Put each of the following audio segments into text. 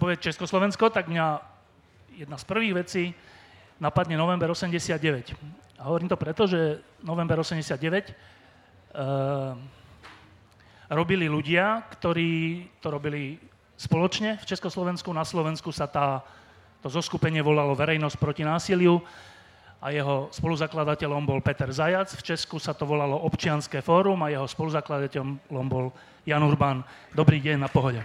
Povie Československo, tak mňa jedna z prvých vecí napadne november 89. A hovorím to preto, že november 89 uh, eh, robili ľudia, ktorí to robili spoločne v Československu. Na Slovensku sa tá, to zoskupenie volalo Verejnosť proti násiliu a jeho spoluzakladateľom bol Peter Zajac. V Česku sa to volalo Občianské fórum a jeho spoluzakladateľom bol Jan Urban. Dobrý deň na pohode.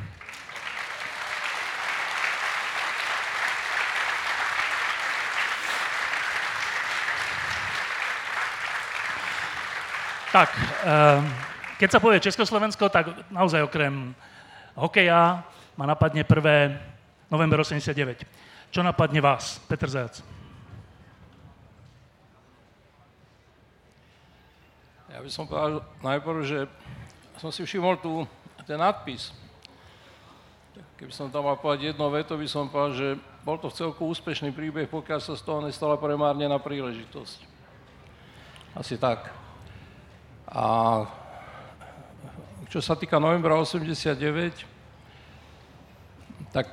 Tak, ehm, keď sa povie Československo, tak naozaj okrem hokeja ma napadne prvé november 89. Čo napadne vás, Petr Zajac? Ja by som povedal najprv, že som si všimol tu ten nadpis. Keby som tam mal povedať jedno veto, by som povedal, že bol to celku úspešný príbeh, pokiaľ sa z toho nestala premárnená príležitosť. Asi tak. A čo sa týka novembra 89, tak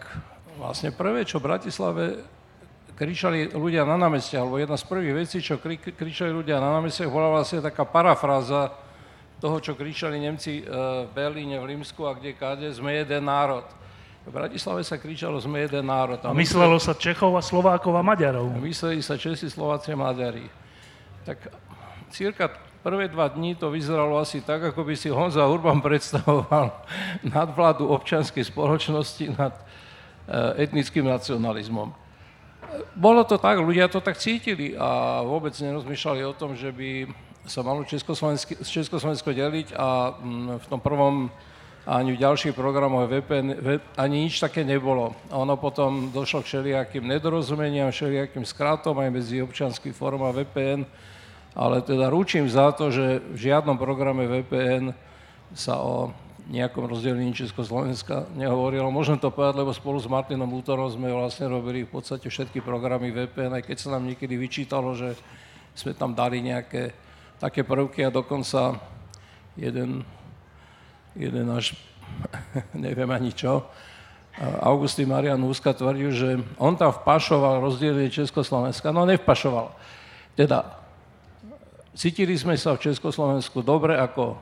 vlastne prvé, čo v Bratislave kričali ľudia na námestiach, alebo jedna z prvých vecí, čo kri, kričali ľudia na námestiach, bola vlastne taká parafráza toho, čo kričali Nemci e, v Berlíne, v Rímsku a kde káde, sme jeden národ. V Bratislave sa kričalo, sme jeden národ. A, a myslelo sa Čechov a Slovákov a Maďarov. A mysleli sa Česi, Slováci a Maďari. Tak cirka Prvé dva dní to vyzeralo asi tak, ako by si Honza Urban predstavoval nadvládu občianskej spoločnosti nad eh, etnickým nacionalizmom. Bolo to tak, ľudia to tak cítili a vôbec nerozmýšľali o tom, že by sa malo Československo, deliť a mm, v tom prvom ani v ďalších programoch VPN ani nič také nebolo. A ono potom došlo k všelijakým nedorozumeniam, všelijakým skrátom aj medzi občianským fórum a VPN ale teda ručím za to, že v žiadnom programe VPN sa o nejakom rozdelení Československa nehovorilo. Môžem to povedať, lebo spolu s Martinom Útorom sme vlastne robili v podstate všetky programy VPN, aj keď sa nám niekedy vyčítalo, že sme tam dali nejaké také prvky a dokonca jeden, jeden až neviem ani čo, Augustín Marian Úska tvrdil, že on tam vpašoval rozdiely Československa. No nevpašoval. Teda Cítili sme sa v Československu dobre ako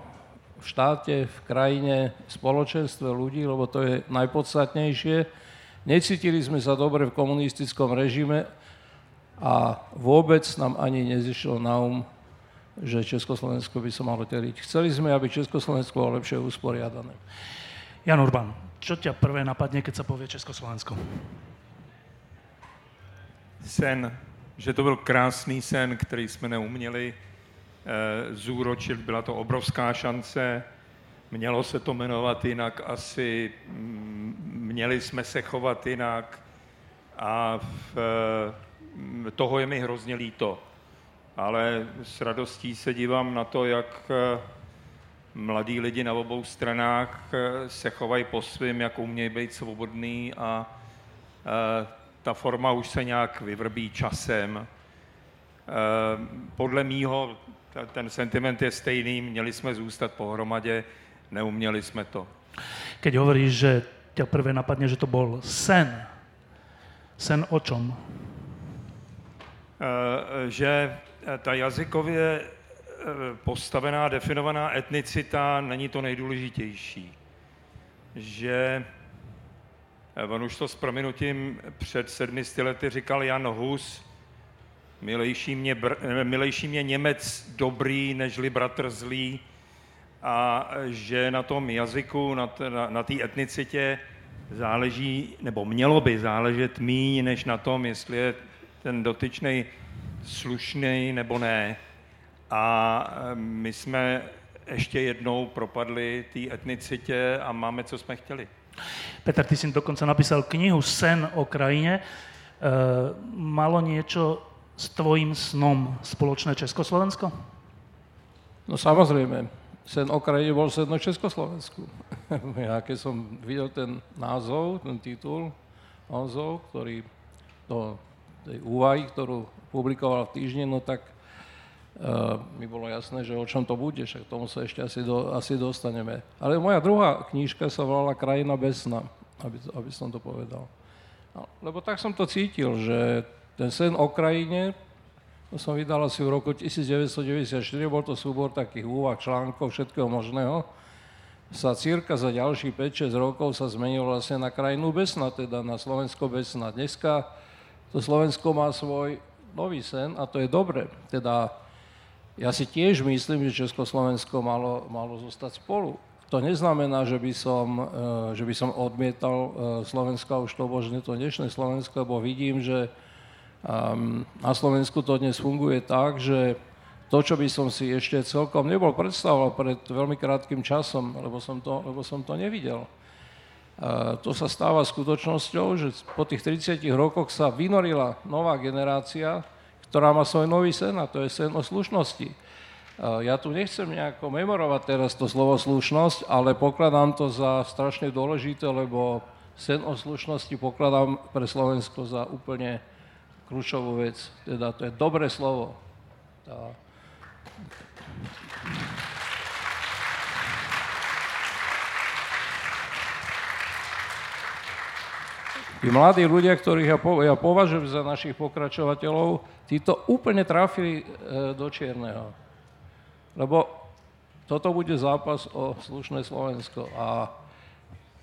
v štáte, v krajine, v spoločenstve ľudí, lebo to je najpodstatnejšie. Necítili sme sa dobre v komunistickom režime a vôbec nám ani nezišlo na um, že Československo by sa malo deliť. Chceli sme, aby Československo bolo lepšie usporiadané. Jan Urban, čo ťa prvé napadne, keď sa povie Československo? Sen, že to byl krásný sen, který jsme neuměli Eh, zúročit. Byla to obrovská šance, mělo se to jmenovat jinak asi, mm, měli jsme se chovat jinak a v, eh, toho je mi hrozně líto. Ale s radostí se dívám na to, jak eh, mladí lidi na obou stranách se chovají po svým, jak umějí být svobodný a ta forma už se nějak vyvrbí časem. Podle mýho ten sentiment je stejný, měli jsme zůstat pohromadě, neuměli jsme to. Keď hovoríš, že ťa prvé napadne, že to bol sen, sen o čom? Uh, že ta jazykově postavená, definovaná etnicita není to nejdůležitější. Že on už to s prominutím před sedmi lety říkal Jan Hus, milejší mě, br, milejší mě Němec dobrý, nežli bratr zlý, a že na tom jazyku, na, na, na té etnicitě záleží, nebo mělo by záležet míň, než na tom, jestli je ten dotyčný slušný nebo ne. A my jsme ještě jednou propadli té etnicitě a máme, co jsme chtěli. Peter, ty si dokonca napísal knihu Sen o krajine. E, malo niečo s tvojim snom spoločné Československo? No samozrejme. Sen o krajine bol sen o Československu. ja keď som videl ten názov, ten titul Honzov, ktorý do tej úvahy, ktorú publikoval v týždni, no tak uh, mi bolo jasné, že o čom to bude, však tomu sa ešte asi, do, asi dostaneme. Ale moja druhá knížka sa volala Krajina bez sna, aby, aby som to povedal. No, lebo tak som to cítil, že ten sen o krajine, to som vydal asi v roku 1994, bol to súbor takých úvah, článkov, všetkého možného, sa círka za ďalších 5-6 rokov sa zmenil vlastne na krajinu besna, teda na Slovensko besna. Dneska to Slovensko má svoj nový sen a to je dobre. Teda ja si tiež myslím, že Československo malo, malo zostať spolu. To neznamená, že by som, e, že by som odmietal e, Slovensko a už to možno to dnešné Slovensko, lebo vidím, že na Slovensku to dnes funguje tak, že to, čo by som si ešte celkom nebol predstavoval pred veľmi krátkým časom, lebo som to, lebo som to nevidel to sa stáva skutočnosťou, že po tých 30 rokoch sa vynorila nová generácia, ktorá má svoj nový sen a to je sen o slušnosti. Ja tu nechcem nejako memorovať teraz to slovo slušnosť, ale pokladám to za strašne dôležité, lebo sen o slušnosti pokladám pre Slovensko za úplne kľúčovú vec. Teda to je dobré slovo. Tá... Tí mladí ľudia, ktorých ja, po, ja považujem za našich pokračovateľov, títo úplne trafili e, do čierneho. Lebo toto bude zápas o slušné Slovensko. A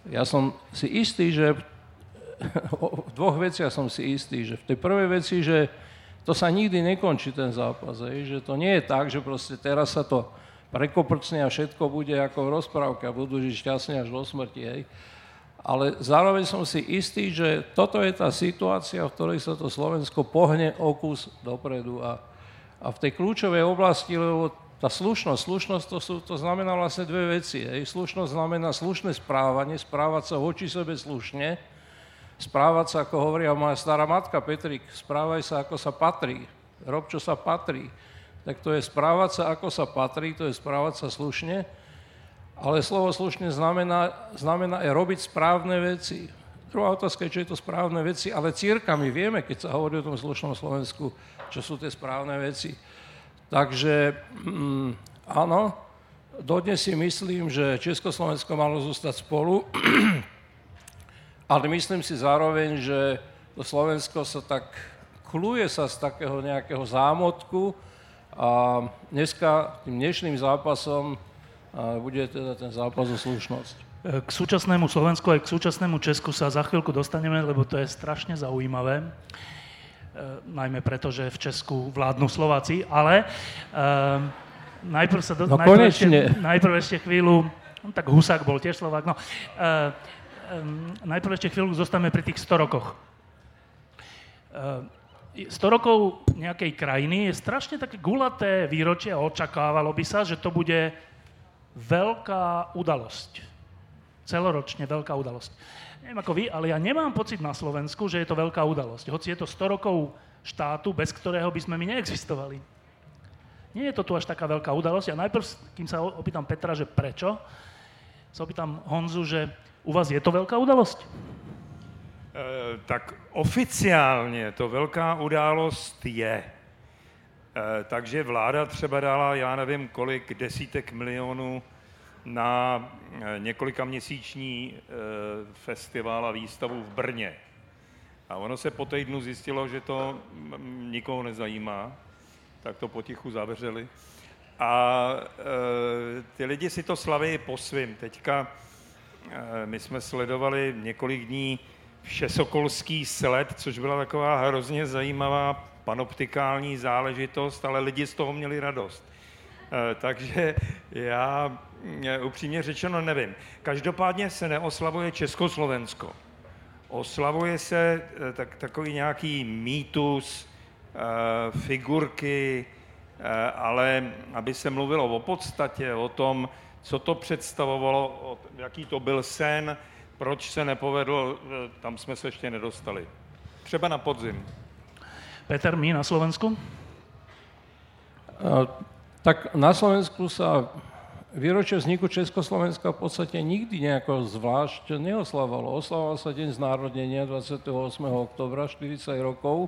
ja som si istý, že v dvoch veciach som si istý, že v tej prvej veci, že to sa nikdy nekončí ten zápas, hej, že to nie je tak, že proste teraz sa to prekoprcne a všetko bude ako v rozprávke a budú žiť šťastne až do smrti. Hej ale zároveň som si istý, že toto je tá situácia, v ktorej sa to Slovensko pohne o kus dopredu a, a v tej kľúčovej oblasti, lebo tá slušnosť, slušnosť to, sú, to znamená vlastne dve veci. Hej. Slušnosť znamená slušné správanie, správať sa voči sebe slušne, správať sa, ako hovoria moja stará matka Petrik, správaj sa, ako sa patrí, rob, čo sa patrí. Tak to je správať sa, ako sa patrí, to je správať sa slušne ale slovo slušne znamená, znamená aj robiť správne veci. Druhá otázka je, čo je to správne veci, ale církami vieme, keď sa hovorí o tom slušnom Slovensku, čo sú tie správne veci. Takže mm, áno, dodnes si myslím, že Československo malo zostať spolu, ale myslím si zároveň, že to Slovensko sa tak kluje sa z takého nejakého zámotku a dneska tým dnešným zápasom bude teda ten zápas o slušnosť. K súčasnému Slovensku aj k súčasnému Česku sa za chvíľku dostaneme, lebo to je strašne zaujímavé. E, najmä preto, že v Česku vládnu Slováci, ale e, najprv, sa do, no, najprv, ešte, najprv ešte chvíľu, no, tak Husák bol tiež Slovák, no, e, najprv ešte chvíľu zostaneme pri tých 100 rokoch. E, 100 rokov nejakej krajiny je strašne také gulaté výročie a očakávalo by sa, že to bude veľká udalosť. Celoročne veľká udalosť. Neviem ako vy, ale ja nemám pocit na Slovensku, že je to veľká udalosť. Hoci je to 100 rokov štátu, bez ktorého by sme my neexistovali. Nie je to tu až taká veľká udalosť. A najprv, kým sa opýtam Petra, že prečo, sa opýtam Honzu, že u vás je to veľká udalosť? E, tak oficiálně to velká událost je. Eh, takže vláda třeba dala, já nevím kolik, desítek milionů na eh, několika měsíční eh, festival a výstavu v Brně. A ono se po týdnu zjistilo, že to nikoho nezajímá, tak to potichu zavřeli. A e, ty lidi si to slaví po svým. Teďka e, my jsme sledovali několik dní všesokolský sled, což byla taková hrozně zajímavá panoptikální záležitost, ale lidi z toho měli radost. Eh, takže já eh, upřímně řečeno nevím. Každopádně se neoslavuje Československo. Oslavuje se eh, tak, takový nějaký mýtus, figurky, ale aby se mluvilo o podstatě, o tom, co to představovalo, jaký to byl sen, proč se nepovedl, tam jsme se ještě nedostali. Třeba na podzim. Peter, my na Slovensku? Tak na Slovensku sa výročie vzniku Československa v podstate nikdy nejako zvlášť neoslavalo. Oslavoval sa deň znárodnenia 28. oktobra, 40 rokov.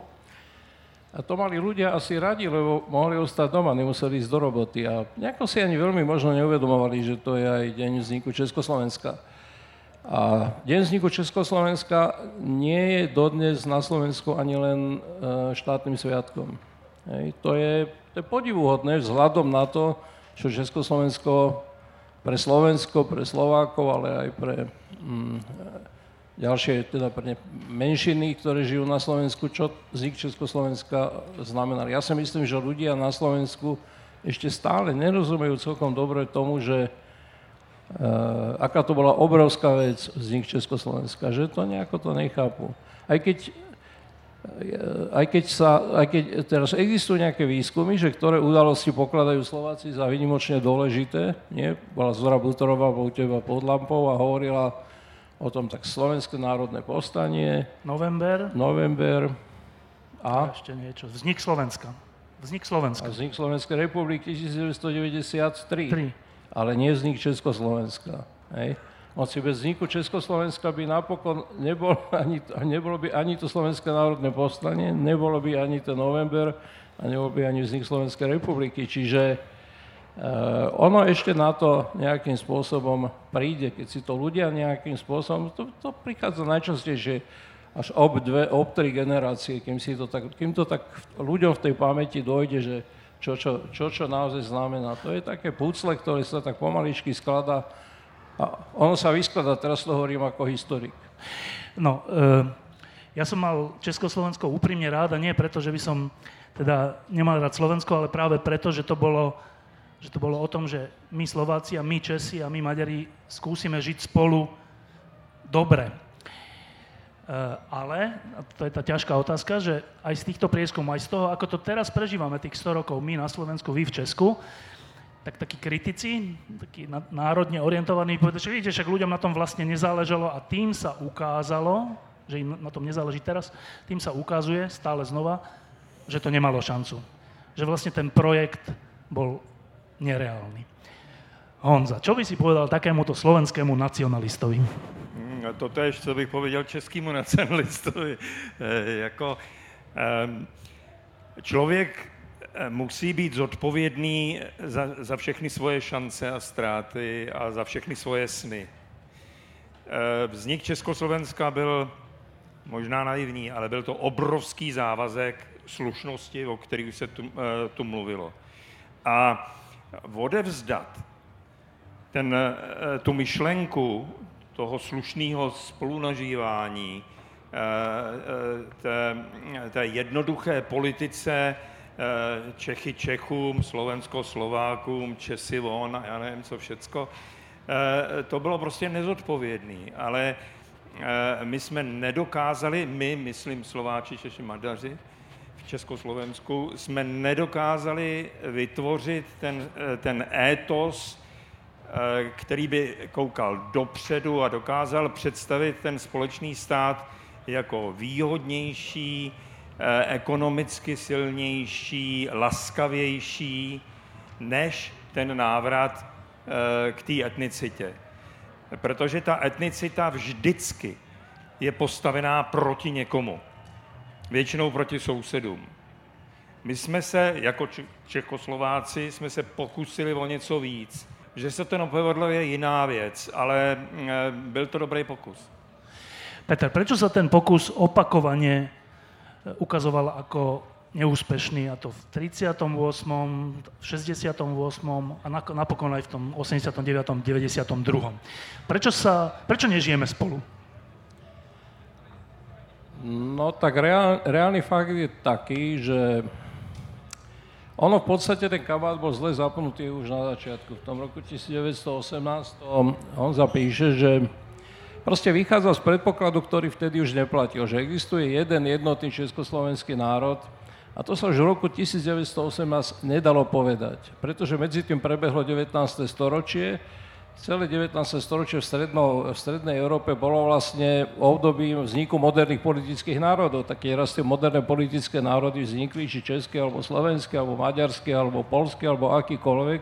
A to mali ľudia asi radi, lebo mohli ostať doma, nemuseli ísť do roboty. A nejako si ani veľmi možno neuvedomovali, že to je aj deň vzniku Československa. A deň vzniku Československa nie je dodnes na Slovensku ani len e, štátnym sviatkom. Hej, to, je, to je podivuhodné vzhľadom na to, čo Československo pre Slovensko, pre Slovákov, ale aj pre mm, ďalšie, teda pre menšiny, ktoré žijú na Slovensku, čo vznik Československa znamená. Ja si myslím, že ľudia na Slovensku ešte stále nerozumejú celkom dobre tomu, že uh, aká to bola obrovská vec vznik Československa, že to nejako to nechápu. Aj keď aj keď, sa, aj keď teraz existujú nejaké výskumy, že ktoré udalosti pokladajú Slováci za vynimočne dôležité, nie? Bola Zora Butorová u teba pod lampou a hovorila o tom tak Slovenské národné povstanie. November. November. A? a ešte niečo. Vznik Slovenska. Vznik Slovenska. A vznik Slovenskej republiky 1993. 3. Ale nie vznik Československa. Hej? Hoci bez vzniku Československa by napokon nebolo, ani, nebolo by ani to Slovenské národné povstanie, nebolo by ani ten november a nebolo by ani vznik Slovenskej republiky. Čiže ono ešte na to nejakým spôsobom príde, keď si to ľudia nejakým spôsobom, to, to prichádza najčastejšie až ob dve, ob tri generácie, kým, si to tak, kým to tak ľuďom v tej pamäti dojde, že čo, čo, čo, čo naozaj znamená. To je také púcle, ktoré sa tak pomaličky skladá a ono sa vyskladá, teraz to hovorím ako historik. No, e, ja som mal Československo úprimne rád a nie preto, že by som teda nemal rád Slovensko, ale práve preto, že to bolo, že to bolo o tom, že my Slováci a my Česi a my Maďari skúsime žiť spolu dobre. E, ale, a to je tá ťažká otázka, že aj z týchto prieskumov, aj z toho, ako to teraz prežívame, tých 100 rokov, my na Slovensku, vy v Česku, tak takí kritici, takí národne orientovaní, povedali, že vidíte, však ľuďom na tom vlastne nezáležalo a tým sa ukázalo, že im na tom nezáleží teraz, tým sa ukazuje stále znova, že to nemalo šancu. Že vlastne ten projekt bol nereálny. Honza, čo by si povedal takémuto slovenskému nacionalistovi? Hmm, to tež, co bych povedal českému nacionalistovi. E, jako, e, člověk Eh, musí být zodpovědný za, za všechny svoje šance a ztráty a za všechny svoje sny. Eh, vznik Československa byl možná naivní, ale byl to obrovský závazek slušnosti, o kterých se tu, tu mluvilo. A odevzdat ten, tu myšlenku toho slušného spolunažívání, té, té jednoduché politice Eh, Čechy Čechům, Slovensko Slovákům, Česi von a já nevím co všecko. Eh, to bylo prostě nezodpovědný, ale eh, my jsme nedokázali, my, myslím Slováči, Češi, Maďaři, v Československu, jsme nedokázali vytvořit ten, ten étos, který by koukal dopředu a dokázal představit ten společný stát jako výhodnější, Eh, ekonomicky silnější, laskavější než ten návrat eh, k té etnicitě. Protože ta etnicita vždycky je postavená proti někomu. Většinou proti sousedům. My jsme se, jako Čechoslováci, jsme se pokusili o něco víc. Že se to nepovedlo je jiná věc, ale eh, byl to dobrý pokus. Peter, proč se ten pokus opakovaně ukazoval ako neúspešný, a to v 38., v 68. a napokon aj v tom 89., 92. Prečo, sa, prečo nežijeme spolu? No tak reál, reálny fakt je taký, že ono v podstate ten kabát bol zle zapnutý už na začiatku. V tom roku 1918 on zapíše, že proste vychádzal z predpokladu, ktorý vtedy už neplatil, že existuje jeden jednotný československý národ A to sa už v roku 1918 nedalo povedať, pretože medzi tým prebehlo 19. storočie, celé 19. storočie v, stredno, v strednej Európe bolo vlastne obdobím vzniku moderných politických národov. Také raz tie moderné politické národy vznikli, či české, alebo slovenské, alebo maďarské, alebo polské, alebo akýkoľvek,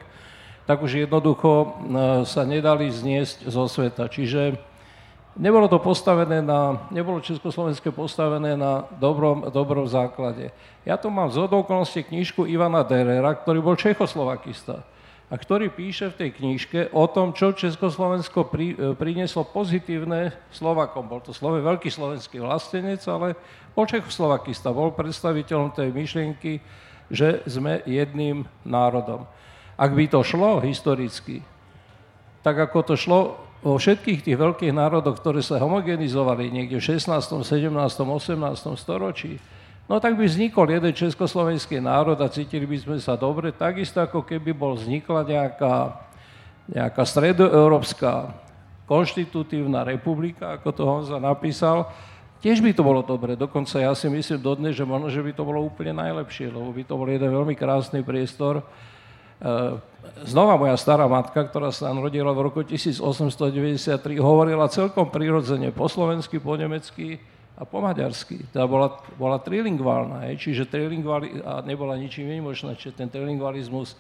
tak už jednoducho e, sa nedali zniesť zo sveta. Čiže nebolo to postavené na, nebolo Československé postavené na dobrom, dobrom základe. Ja tu mám z okolností knižku Ivana Derera, ktorý bol Čechoslovakista a ktorý píše v tej knižke o tom, čo Československo pri, e, prinieslo pozitívne Slovakom. Bol to slove, veľký slovenský vlastenec, ale bol Čechoslovakista, bol predstaviteľom tej myšlienky, že sme jedným národom. Ak by to šlo historicky, tak ako to šlo vo všetkých tých veľkých národoch, ktoré sa homogenizovali niekde v 16., 17., 18. storočí, No tak by vznikol jeden československý národ a cítili by sme sa dobre, takisto ako keby bol vznikla nejaká, nejaká stredoeurópska konštitutívna republika, ako to Honza napísal, tiež by to bolo dobre. Dokonca ja si myslím dodnes, že možno, že by to bolo úplne najlepšie, lebo by to bol jeden veľmi krásny priestor. E, znova moja stará matka, ktorá sa narodila v roku 1893, hovorila celkom prirodzene po slovensky, po nemecky, a po maďarsky. Tá bola, bola trilingválna, hej, čiže trilingvali, a nebola ničím výnimočná, čiže ten trilingvalizmus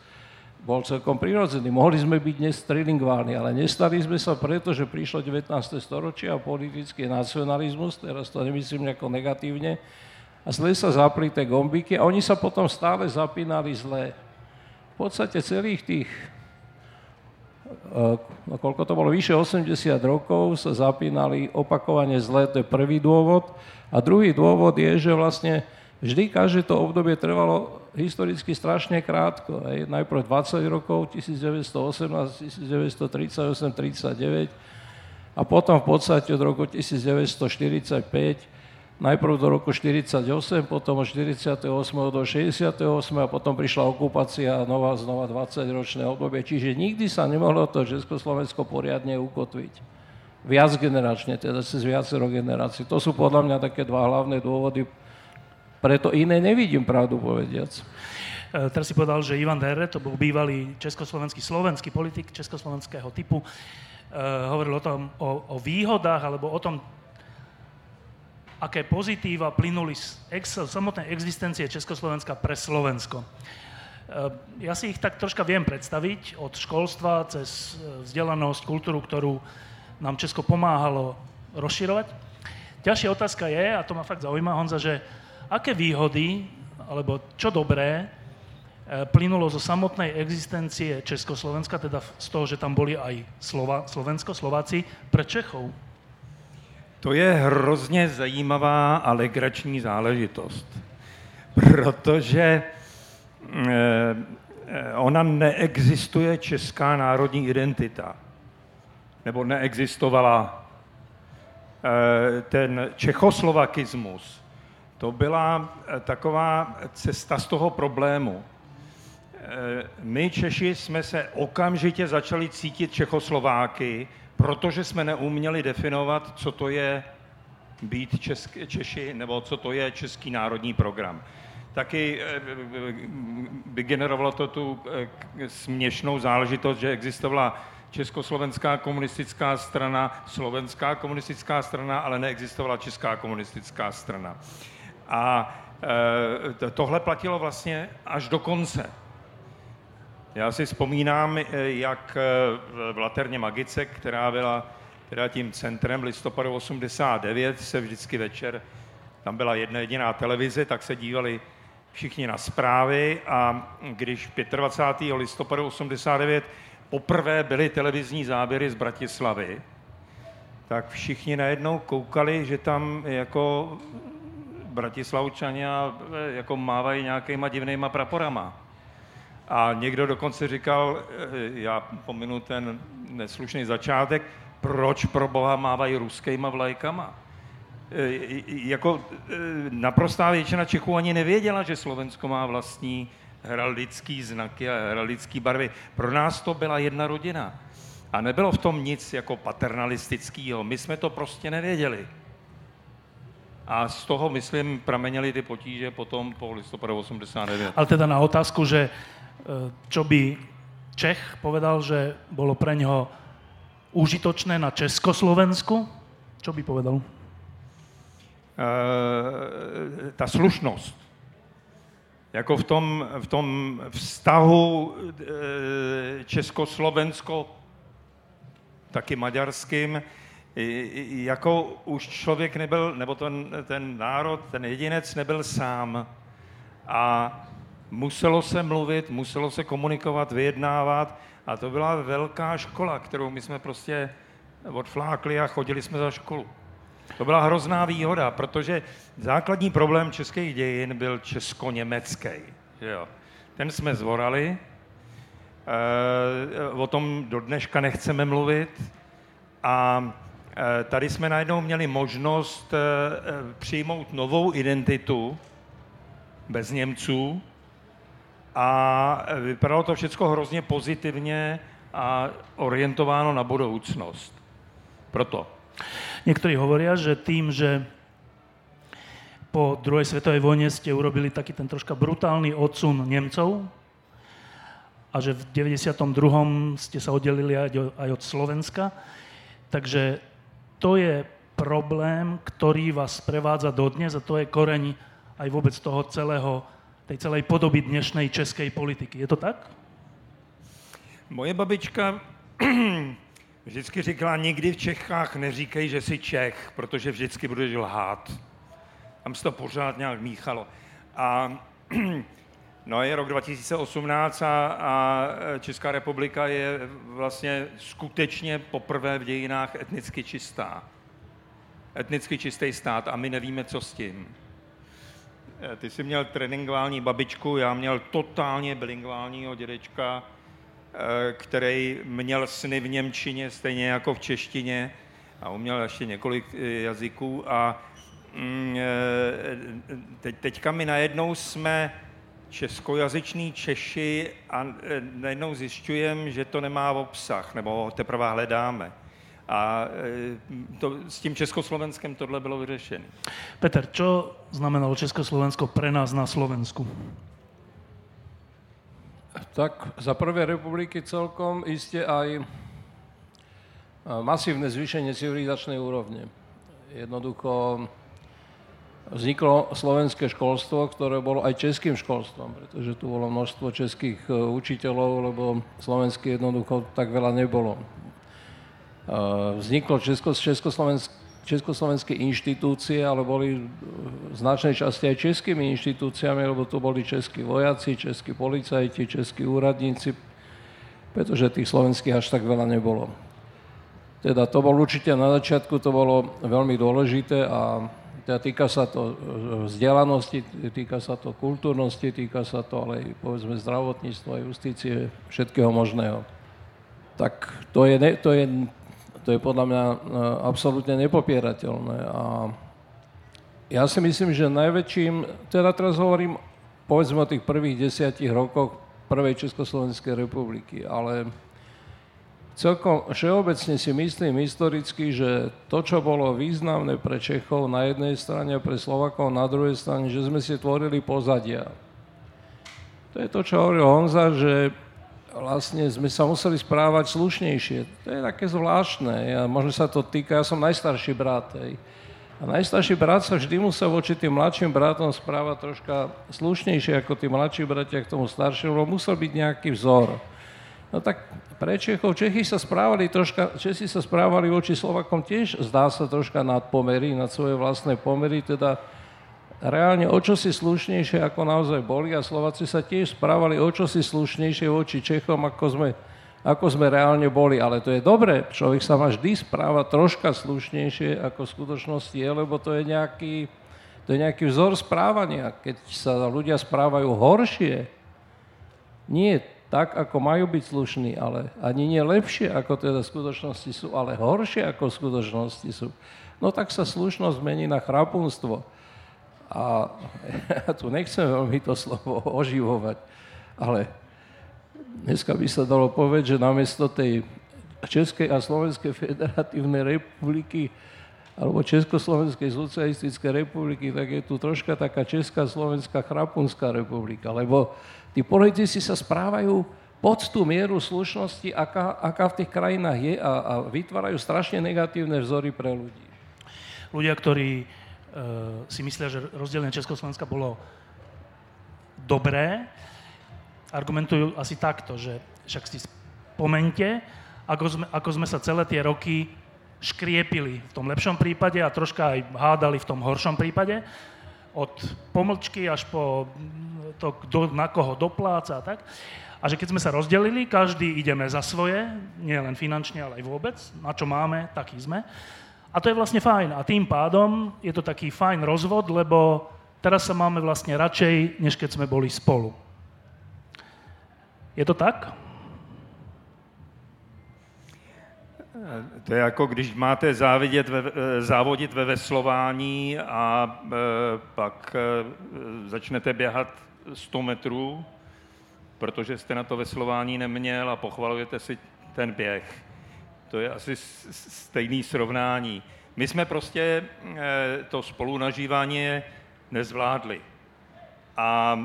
bol celkom prirodzený. Mohli sme byť dnes trilingválni, ale nestali sme sa preto, že prišlo 19. storočie a politický nacionalizmus, teraz to nemyslím nejako negatívne, a zle sa zapli tie gombiky a oni sa potom stále zapínali zle. V podstate celých tých no koľko to bolo, vyše 80 rokov sa zapínali opakovane zle, to je prvý dôvod. A druhý dôvod je, že vlastne vždy každé to obdobie trvalo historicky strašne krátko. Hej. Najprv 20 rokov, 1918, 1938, 39 a potom v podstate od roku 1945 najprv do roku 48, potom od 48. do 68. a potom prišla okupácia a nová, znova 20-ročné obdobie. Čiže nikdy sa nemohlo to Československo poriadne ukotviť. Viac generačne, teda cez viacero generácií. To sú podľa mňa také dva hlavné dôvody, preto iné nevidím, pravdu povediac. E, teraz si povedal, že Ivan Derre, to bol bývalý československý, slovenský politik československého typu, e, hovoril o tom, o, o výhodách alebo o tom, aké pozitíva plynuli z ex- samotnej existencie Československa pre Slovensko. Eh, ja si ich tak troška viem predstaviť od školstva cez eh, vzdelanosť, kultúru, ktorú nám Česko pomáhalo rozširovať. Ďalšia otázka je, a to ma fakt zaujíma, Honza, že aké výhody, alebo čo dobré eh, plynulo zo samotnej existencie Československa, teda z toho, že tam boli aj Slova, Slovensko, Slováci, pre Čechov? To je hrozně zajímavá a záležitost, protože eh, eh, ona neexistuje česká národní identita, nebo neexistovala eh, ten čechoslovakismus. To byla taková cesta z toho problému. My Češi jsme se okamžitě začali cítit Čechoslováky, protože jsme neuměli definovat, co to je být Česk, Češi, nebo co to je Český národní program. Taky eh, vygenerovalo to tu eh, směšnou záležitost, že existovala Československá komunistická strana, Slovenská komunistická strana, ale neexistovala Česká komunistická strana. A eh, tohle platilo vlastně až do konce. Já si vzpomínám, eh, jak eh, v Laterně Magice, která byla teda tím centrem listopadu 89, se vždycky večer, tam byla jedna jediná televize, tak se dívali všichni na zprávy a když 25. listopadu 89 poprvé byly televizní záběry z Bratislavy, tak všichni najednou koukali, že tam jako Bratislavčania eh, jako mávají nějakýma divnýma praporama. A někdo dokonce říkal, eh, já pominu ten neslušný začátek, proč pro boha mávají ruskýma vlajkama? E, jako e, naprostá většina Čechů ani nevěděla, že Slovensko má vlastní heraldický znaky a heraldické barvy. Pro nás to byla jedna rodina. A nebylo v tom nic jako paternalistického. My jsme to prostě nevěděli. A z toho, myslím, pramenili ty potíže potom po listopadu 89. Ale teda na otázku, že čo by Čech povedal, že bolo pre ňoho užitočné na Československu, čo by povedal? E, ta slušnost. Jako v tom, v tom vztahu e, Československo, taky maďarským, jako už člověk nebyl, nebo ten, ten národ, ten jedinec nebyl sám. A muselo se mluvit, muselo se komunikovat, vyjednávat a to byla velká škola, kterou my jsme prostě odflákli a chodili jsme za školu. To byla hrozná výhoda, protože základní problém českých dějin byl česko-německý. Ten jsme zvorali, e, o tom do dneška nechceme mluvit a Eh, tady jsme najednou měli možnost eh, eh, přijmout novou identitu bez Němců a vypadalo to všechno hrozně pozitivně a orientováno na budoucnost. Proto. Niektorí hovoria, že tým, že po druhej svetovej vojne ste urobili taký ten troška brutálny odsun Nemcov a že v 92. ste sa oddelili aj od Slovenska, takže to je problém, ktorý vás prevádza dodnes a to je koreň aj vôbec toho celého, tej celej podoby dnešnej českej politiky. Je to tak? Moje babička vždycky říkala, nikdy v Čechách neříkej, že jsi Čech, protože vždycky budeš lhát. Tam se to pořád nějak míchalo. A no je rok 2018 a, a Česká republika je vlastně skutečně poprvé v dějinách etnicky čistá. Etnicky čistý stát a my nevíme, co s tím. Eh, ty jsi měl tréninkovální babičku, já měl totálně bilingválního dědečka, eh, který měl sny v Němčině, stejně jako v češtině a uměl ještě několik eh, jazyků a mm, teď, teďka my najednou jsme českojazyční Češi a najednou zjišťujeme, že to nemá obsah, nebo ho teprve hledáme. A e, to, s tím Československem tohle bylo vyřešené. Peter, čo znamenalo Československo pre nás na Slovensku? Tak za prvé republiky celkom iste aj masívne zvýšenie civilizačnej úrovne. Jednoducho vzniklo slovenské školstvo, ktoré bolo aj českým školstvom, pretože tu bolo množstvo českých e, učiteľov, lebo slovenské jednoducho tak veľa nebolo. E, vzniklo Česko, Československ, československé inštitúcie, ale boli v značnej časti aj českými inštitúciami, lebo tu boli českí vojaci, českí policajti, českí úradníci, pretože tých slovenských až tak veľa nebolo. Teda to bol určite na začiatku, to bolo veľmi dôležité a teda týka sa to e, vzdelanosti, týka sa to kultúrnosti, týka sa to ale aj povedzme zdravotníctva, justície, všetkého možného. Tak to je, to je, to je podľa mňa e, absolútne nepopierateľné. A ja si myslím, že najväčším, teda teraz hovorím povedzme o tých prvých desiatich rokoch prvej Československej republiky, ale Celkom všeobecne si myslím historicky, že to, čo bolo významné pre Čechov na jednej strane a pre Slovakov na druhej strane, že sme si tvorili pozadia. To je to, čo hovoril Honza, že vlastne sme sa museli správať slušnejšie. To je také zvláštne. Ja, možno sa to týka, ja som najstarší brat. Hej. A najstarší brat sa vždy musel voči tým mladším bratom správať troška slušnejšie ako tí mladší bratia k tomu staršiemu, lebo musel byť nejaký vzor. No tak pre Čechov, Čechy sa správali troška, Česi sa správali voči Slovakom tiež, zdá sa troška nad pomery, nad svoje vlastné pomery, teda reálne o čosi slušnejšie, ako naozaj boli a Slováci sa tiež správali o čosi slušnejšie voči Čechom, ako sme, ako sme reálne boli. Ale to je dobré, človek sa má vždy správať troška slušnejšie, ako v skutočnosti je, lebo to je nejaký, to je nejaký vzor správania. Keď sa ľudia správajú horšie, nie tak, ako majú byť slušní, ale ani nie lepšie, ako teda skutočnosti sú, ale horšie, ako skutočnosti sú. No tak sa slušnosť mení na chrapunstvo. A ja tu nechcem veľmi to slovo oživovať, ale dneska by sa dalo povedať, že namiesto tej Českej a Slovenskej federatívnej republiky alebo Československej socialistickej republiky, tak je tu troška taká Česká, Slovenská, Chrapunská republika, lebo tí politici sa správajú pod tú mieru slušnosti, aká, aká v tých krajinách je a, a vytvárajú strašne negatívne vzory pre ľudí. Ľudia, ktorí si myslia, že rozdelenie Československa bolo dobré, argumentujú asi takto, že však si spomente, ako sme, ako sme sa celé tie roky škriepili v tom lepšom prípade a troška aj hádali v tom horšom prípade. Od pomlčky až po to, kto na koho dopláca a tak. A že keď sme sa rozdelili, každý ideme za svoje, nie len finančne, ale aj vôbec, na čo máme, taký sme. A to je vlastne fajn. A tým pádom je to taký fajn rozvod, lebo teraz sa máme vlastne radšej, než keď sme boli spolu. Je to tak? To je jako když máte závidět ve, eh, závodit ve veslování a e, pak e, začnete běhat 100 metrů, protože jste na to veslování neměl a pochvalujete si ten běh. To je asi stejný srovnání. My jsme prostě e, to spolunažívání nezvládli. A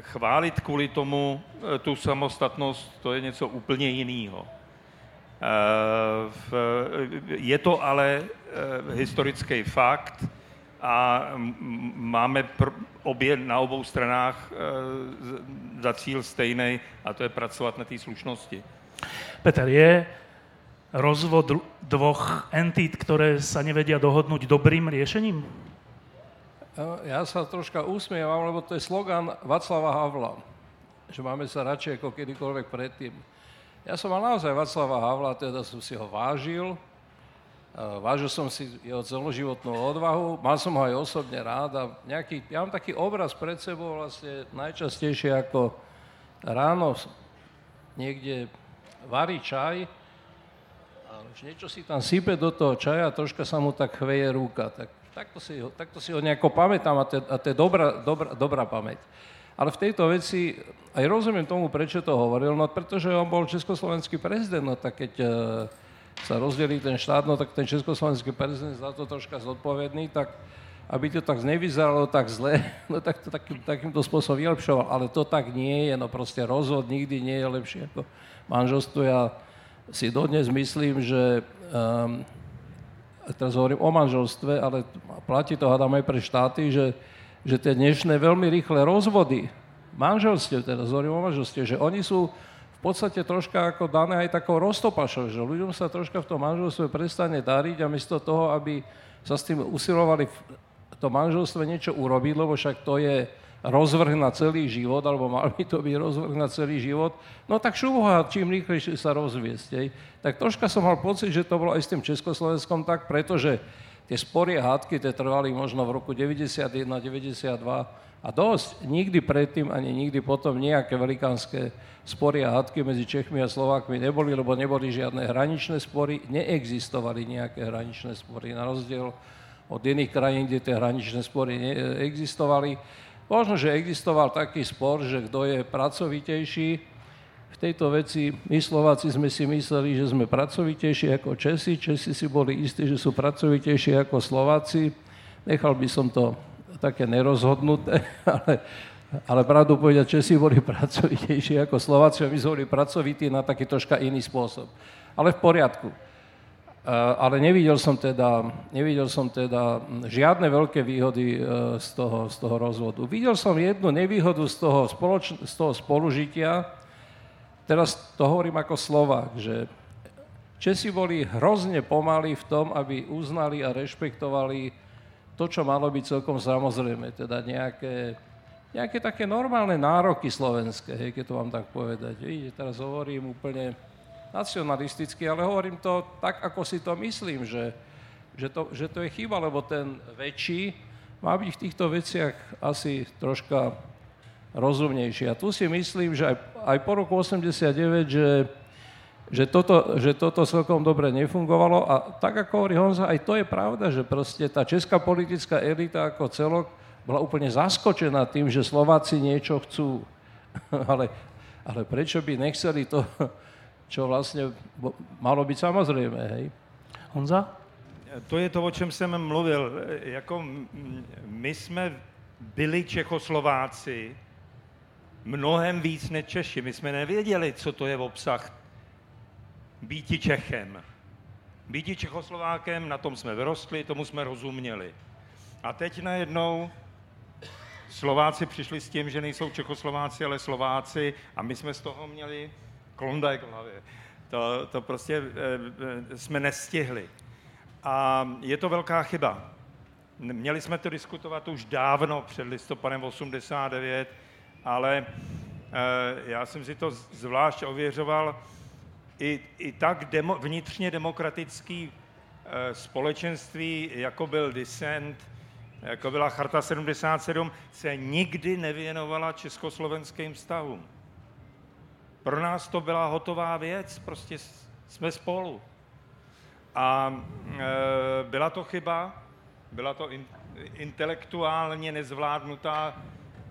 chválit kvůli tomu tu samostatnost, to je něco úplně jiného. Je to ale eh, historický fakt a máme obě na obou stranách eh, za cíl stejný a to je pracovat na té slušnosti. Peter, je rozvod dvoch entít, ktoré sa nevedia dohodnúť dobrým riešením? Ja sa troška usmievam, lebo to je slogan Václava Havla, že máme sa radšej ako kedykoľvek predtým. Ja som mal naozaj Václava Havla, teda som si ho vážil. Vážil som si jeho celoživotnú odvahu, mal som ho aj osobne rád a nejaký, ja mám taký obraz pred sebou vlastne najčastejšie ako ráno niekde varí čaj už niečo si tam sype do toho čaja a troška sa mu tak chveje rúka. Tak, takto, si ho, takto si ho nejako pamätám a to, je dobrá, dobrá, dobrá pamäť. Ale v tejto veci aj rozumiem tomu, prečo to hovoril, no pretože on bol československý prezident, no tak keď uh, sa rozdelí ten štát, no tak ten československý prezident za to troška zodpovedný, tak aby to tak nevyzeralo tak zle, no tak to takým, takýmto spôsobom vylepšoval. Ale to tak nie je, no proste rozhod nikdy nie je lepšie ako manželstvo. Ja si dodnes myslím, že um, teraz hovorím o manželstve, ale platí to, hádam aj pre štáty, že že tie dnešné veľmi rýchle rozvody, manželstiev, teda hovorím o manželstve, že oni sú v podstate troška ako dané aj takou roztopašou, že ľuďom sa troška v tom manželstve prestane dariť a miesto toho, aby sa s tým usilovali v tom manželstve niečo urobiť, lebo však to je rozvrh na celý život, alebo mal by to byť rozvrh na celý život, no tak šuboha, čím rýchlejšie sa rozviesť. Tak troška som mal pocit, že to bolo aj s tým Československom tak, pretože Tie spory a hádky tie trvali možno v roku 91, 92 a dosť. Nikdy predtým ani nikdy potom nejaké velikánske spory a hádky medzi Čechmi a Slovákmi neboli, lebo neboli žiadne hraničné spory, neexistovali nejaké hraničné spory, na rozdiel od iných krajín, kde tie hraničné spory neexistovali. Možno, že existoval taký spor, že kto je pracovitejší, v tejto veci my Slováci sme si mysleli, že sme pracovitejší ako Česi, Česi si boli istí, že sú pracovitejší ako Slováci. Nechal by som to také nerozhodnuté, ale, ale pravdu povedať, Česi boli pracovitejší ako Slováci a my sme boli pracovití na taký troška iný spôsob. Ale v poriadku. Ale nevidel som teda, nevidel som teda žiadne veľké výhody e, z toho, z toho rozvodu. Videl som jednu nevýhodu z toho, spoloč, z toho spolužitia, teraz to hovorím ako Slovák, že Česi boli hrozne pomalí v tom, aby uznali a rešpektovali to, čo malo byť celkom samozrejme, teda nejaké, nejaké také normálne nároky slovenské, hej, keď to mám tak povedať. Vidíte, teraz hovorím úplne nacionalisticky, ale hovorím to tak, ako si to myslím, že, že, to, že to je chyba, lebo ten väčší má byť v týchto veciach asi troška rozumnejší. A tu si myslím, že aj, aj po roku 89, že, že, toto, že toto celkom dobre nefungovalo a tak ako hovorí Honza, aj to je pravda, že proste tá česká politická elita ako celok bola úplne zaskočená tým, že Slováci niečo chcú. ale, ale prečo by nechceli to, čo vlastne malo byť samozrejme, hej? Honza? to je to, o čem jsem mluvil. Jako my jsme byli Čechoslováci mnohem víc než Češi. My jsme nevěděli, co to je v obsah býti Čechem. Býti Čechoslovákem, na tom jsme vyrostli, tomu jsme rozuměli. A teď najednou Slováci přišli s tím, že nejsou Čechoslováci, ale Slováci a my jsme z toho měli klondajk v hlavě. To, to prostě e, e, jsme nestihli. A je to velká chyba. Měli jsme to diskutovat už dávno před listopadem 89, ale e, já jsem si to zvlášť ověřoval. I, i tak demo, vnitřně demokratický e, společenství, jako byl Dissent, jako byla Charta 77, se nikdy nevěnovala československým vztahům. Pro nás to byla hotová věc, prostě jsme spolu. A e, byla to chyba, byla to in, intelektuálně nezvládnutá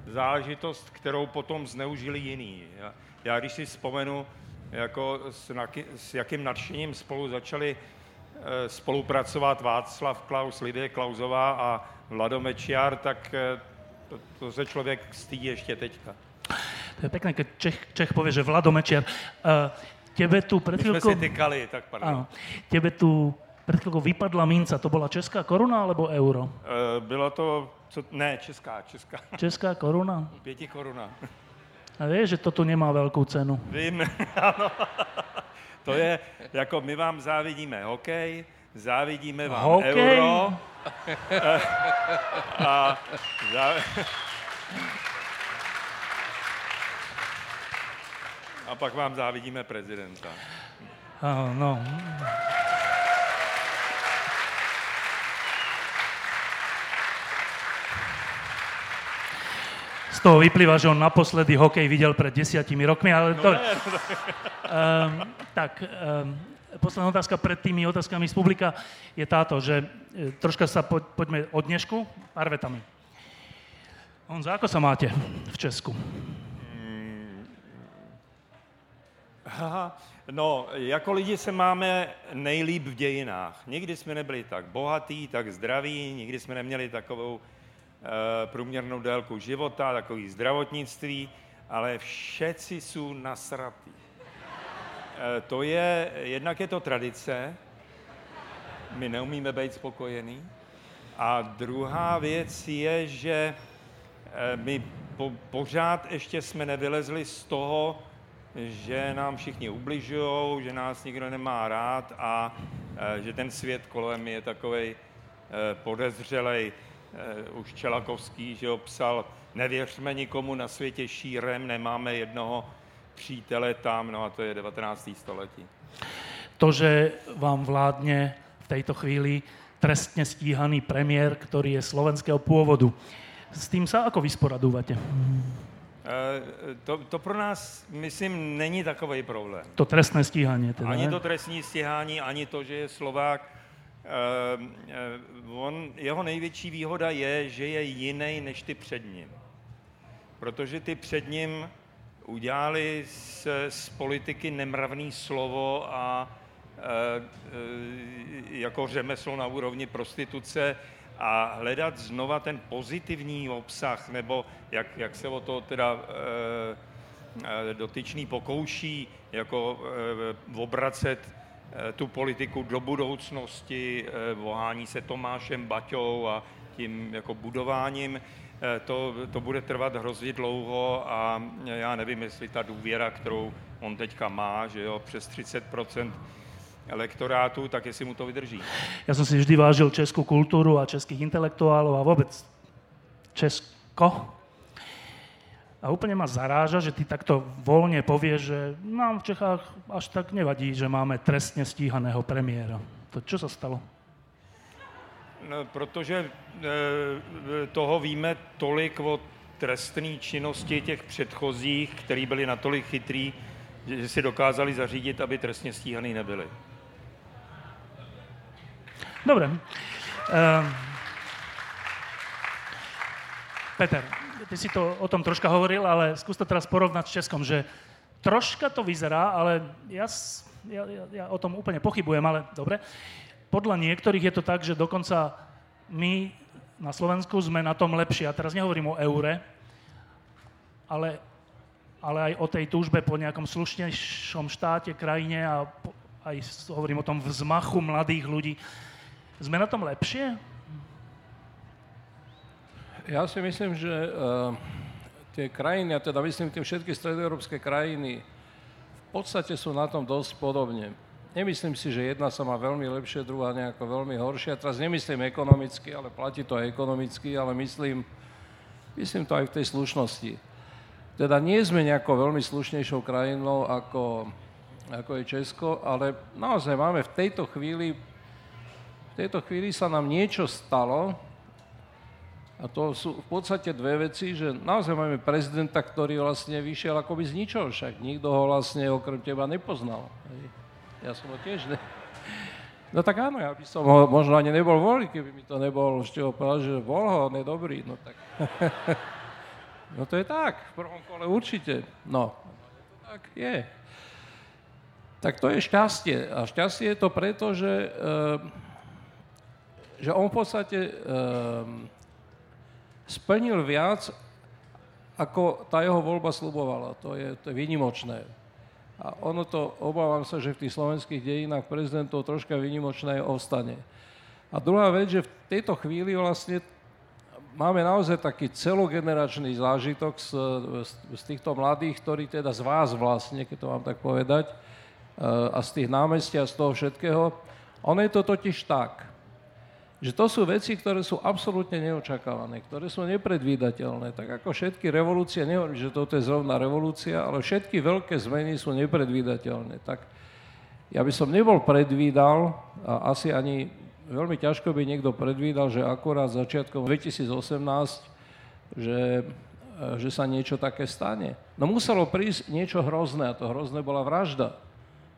záležitost, kterou potom zneužili jiní. Já, já když si vzpomenu, jako s, s jakým nadšením spolu začali e, spolupracovat Václav Klaus, Lidie Klausová a Vlado Mečiar, tak e, to, to se člověk stydí ještě teďka. To je pekné, keď Čech, Čech povie, že Vlado Mečiar. Uh, tebe tu pred chvíľkou... My sme si tykali, tak pardon. Áno. Tebe tu pred chvíľkou vypadla minca. To bola česká koruna alebo euro? Uh, bylo to... Co, ne, česká, česká. Česká koruna? Pěti koruna. A vieš, že to tu nemá veľkú cenu. Vím, ano. To je, jako my vám závidíme hokej, závidíme vám hokej? euro. a, a, A pak vám závidíme prezidenta. Uh, no. Z toho vyplýva, že on naposledy hokej videl pred desiatimi rokmi, ale to... No, um, tak, um, posledná otázka pred tými otázkami z publika je táto, že e, troška sa po, poďme od dnešku, pár vetami. Honza, ako sa máte v Česku? Aha, no, jako lidi se máme nejlíp v dějinách. Nikdy jsme nebyli tak bohatí, tak zdraví, nikdy jsme neměli takovou e, průměrnou délku života, takový zdravotnictví, ale všetci jsou nasratí. E, to je, jednak je to tradice, my neumíme být spokojení. A druhá věc je, že e, my po, pořád ještě jsme nevylezli z toho, že nám všichni ubližují, že nás nikdo nemá rád a e, že ten svět kolem je takový e, podezřelej. E, už Čelakovský, že ho psal, nevěřme nikomu na světě šírem, nemáme jednoho přítele tam, no a to je 19. století. To, že vám vládne v tejto chvíli trestne stíhaný premiér, ktorý je slovenského pôvodu. S tým sa ako vysporadúvate? Eh, to, to pro nás, myslím, není takový problém. To trestné stíhání. Teda, ani to trestní stíhání, ani to, že je Slovák. Uh, uh, on, jeho největší výhoda je, že je jiný než ty před ním. Protože ty před ním udělali z, z politiky nemravný slovo a uh, uh, jako řemeslo na úrovni prostituce a hledat znova ten pozitivní obsah, nebo jak, jak se o to teda e, dotyčný pokouší jako e, obracet e, tu politiku do budoucnosti, e, vohání se Tomášem Baťou a tím jako budováním, e, to, to bude trvat hrozně dlouho a já nevím, jestli ta důvěra, kterou on teďka má, že jo, přes 30 elektorátu, tak jestli mu to vydrží. Ja som si vždy vážil českú kultúru a českých intelektuálov a vôbec Česko. A úplne ma zaráža, že ty takto voľne povieš, že nám v Čechách až tak nevadí, že máme trestne stíhaného premiéra. To čo sa stalo? No, protože e, toho víme tolik o trestné činnosti těch předchozích, který byli natolik chytrý, že si dokázali zařídit, aby trestně stíhaný nebyli. Dobre. Uh, Peter, ty si to o tom troška hovoril, ale skús to teraz porovnať s Českom, že troška to vyzerá, ale ja, ja, ja, o tom úplne pochybujem, ale dobre. podľa niektorých je to tak, že dokonca my na Slovensku sme na tom lepšie. A teraz nehovorím o eure, ale, ale aj o tej túžbe po nejakom slušnejšom štáte, krajine a po, aj hovorím o tom vzmachu mladých ľudí. Sme na tom lepšie? Ja si myslím, že uh, tie krajiny, a teda myslím tým všetky stredoeurópske krajiny, v podstate sú na tom dosť podobne. Nemyslím si, že jedna sa má veľmi lepšie, druhá nejako veľmi horšie. Teraz nemyslím ekonomicky, ale platí to aj ekonomicky, ale myslím, myslím to aj v tej slušnosti. Teda nie sme nejako veľmi slušnejšou krajinou ako, ako je Česko, ale naozaj máme v tejto chvíli, v tejto chvíli sa nám niečo stalo, a to sú v podstate dve veci, že naozaj máme prezidenta, ktorý vlastne vyšiel akoby z ničoho, však nikto ho vlastne okrem teba nepoznal. Ja som ho tiež ne... No tak áno, ja by som ho možno ani nebol voliť, keby mi to nebol ešte povedal, že bol ho, on je dobrý, no tak... no to je tak, v prvom kole určite. No, tak je. Tak to je šťastie. A šťastie je to preto, že, uh, že on v podstate uh, splnil viac, ako tá jeho voľba slubovala. To je, to je výnimočné. A ono to, obávam sa, že v tých slovenských dejinách prezidentov troška výnimočné ostane. A druhá vec, že v tejto chvíli vlastne máme naozaj taký celogeneračný zážitok z, z, z týchto mladých, ktorí teda z vás vlastne, keď to mám tak povedať, eh, a z tých námestia, z toho všetkého. Ono je to totiž tak, že to sú veci, ktoré sú absolútne neočakávané, ktoré sú nepredvídateľné. Tak ako všetky revolúcie, nehovorím, že toto je zrovna revolúcia, ale všetky veľké zmeny sú nepredvídateľné. Tak ja by som nebol predvídal, a asi ani veľmi ťažko by niekto predvídal, že akorát začiatkom 2018, že, že sa niečo také stane. No muselo prísť niečo hrozné a to hrozné bola vražda.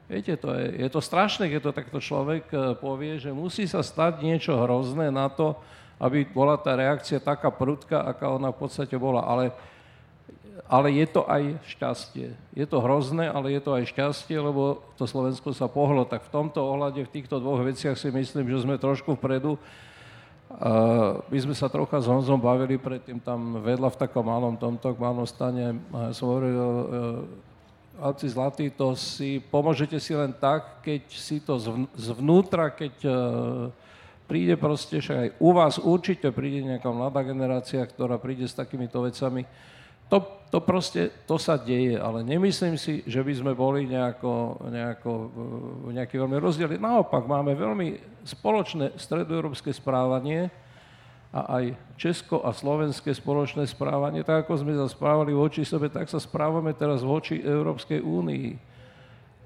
Viete, to je, je to strašné, keď to takto človek e, povie, že musí sa stať niečo hrozné na to, aby bola tá reakcia taká prudká, aká ona v podstate bola. Ale, ale je to aj šťastie. Je to hrozné, ale je to aj šťastie, lebo to Slovensko sa pohlo. Tak v tomto ohľade, v týchto dvoch veciach si myslím, že sme trošku vpredu. Uh, my sme sa trocha s Honzom bavili predtým tam vedľa v takom malom tomto malom stane. Ja som hovoril, uh, Alci Zlatý, to si pomôžete si len tak, keď si to zvnútra, keď uh, príde proste, však aj u vás určite príde nejaká mladá generácia, ktorá príde s takýmito vecami. To, to proste, to sa deje, ale nemyslím si, že by sme boli nejako, nejako, e, nejaký veľmi rozdiel. Naopak, máme veľmi spoločné stredoeurópske správanie, a aj Česko a slovenské spoločné správanie, tak ako sme sa správali voči sebe, tak sa správame teraz voči Európskej únii.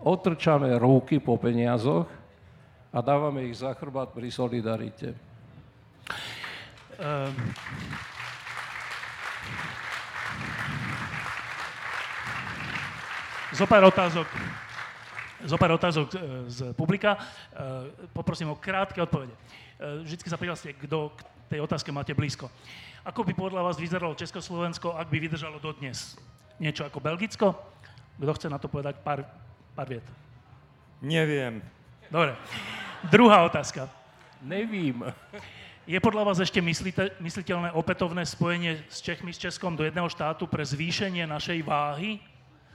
Otrčame ruky po peniazoch a dávame ich za chrbát pri solidarite. Um. Zopár otázok, zopár otázok e, z publika. E, poprosím o krátke odpovede. E, vždycky sa prihláste, kto tej otázke máte blízko. Ako by podľa vás vyzeralo Československo, ak by vydržalo dodnes? Niečo ako Belgicko? Kto chce na to povedať pár, pár viet? Neviem. Dobre. Druhá otázka. Nevím. Je podľa vás ešte myslite, mysliteľné opätovné spojenie s Čechmi, s Českom do jedného štátu pre zvýšenie našej váhy?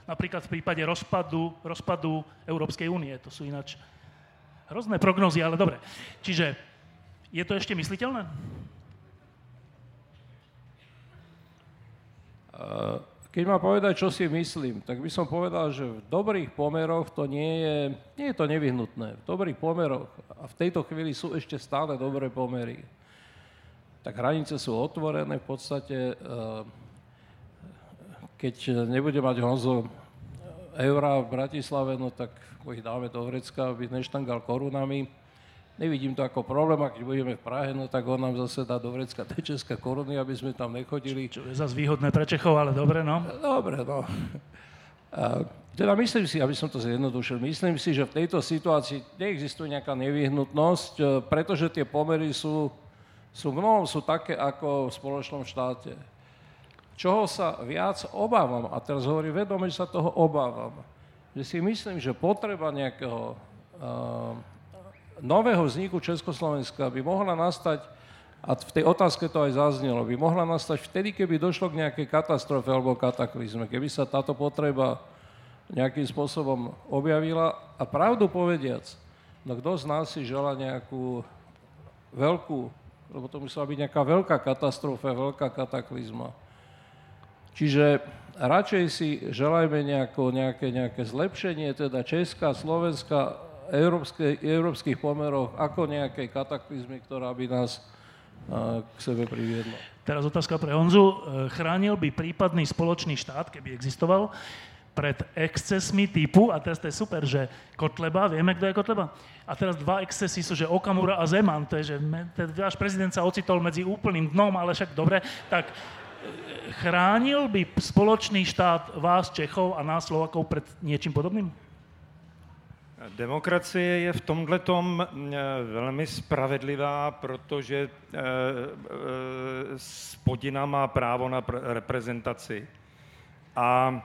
Napríklad v prípade rozpadu, rozpadu Európskej únie. To sú ináč hrozné prognozy, ale dobre. Čiže je to ešte mysliteľné? Keď mám povedať, čo si myslím, tak by som povedal, že v dobrých pomeroch to nie je, nie je to nevyhnutné. V dobrých pomeroch, a v tejto chvíli sú ešte stále dobré pomery, tak hranice sú otvorené v podstate, keď nebude mať Honzo eura v Bratislave, no tak ich dáme do Vrecka, aby neštangal korunami Nevidím to ako problém, a keď budeme v Prahe, no tak on nám zase dá do vrecka tej české koruny, aby sme tam nechodili. Čo je zase výhodné pre Čechov, ale dobre, no. Dobre, no. A, teda myslím si, aby som to zjednodušil, myslím si, že v tejto situácii neexistuje nejaká nevyhnutnosť, e, pretože tie pomery sú, sú mnohom sú také ako v spoločnom štáte. Čoho sa viac obávam, a teraz hovorím vedome, že sa toho obávam, že si myslím, že potreba nejakého uh, nového vzniku Československa by mohla nastať, a v tej otázke to aj zaznelo, by mohla nastať vtedy, keby došlo k nejakej katastrofe alebo kataklizme, keby sa táto potreba nejakým spôsobom objavila a pravdu povediac, no kto z nás si žela nejakú veľkú, lebo to musela byť nejaká veľká katastrofa, veľká kataklizma. Čiže radšej si želajme nejako, nejaké, nejaké zlepšenie, teda Česká, Slovenska, európske, európskych pomeroch, ako nejakej kataklizmy, ktorá by nás k sebe priviedla. Teraz otázka pre Honzu. E, chránil by prípadný spoločný štát, keby existoval, pred excesmi typu, a teraz to je super, že Kotleba, vieme, kto je Kotleba? A teraz dva excesy sú, že Okamura a Zeman, to je, že váš prezident sa ocitol medzi úplným dnom, ale však dobre, tak chránil by spoločný štát vás, Čechov a nás, Slovakov, pred niečím podobným? Demokracie je v tomhle tom eh, velmi spravedlivá, protože eh, eh, spodina má právo na reprezentaci. A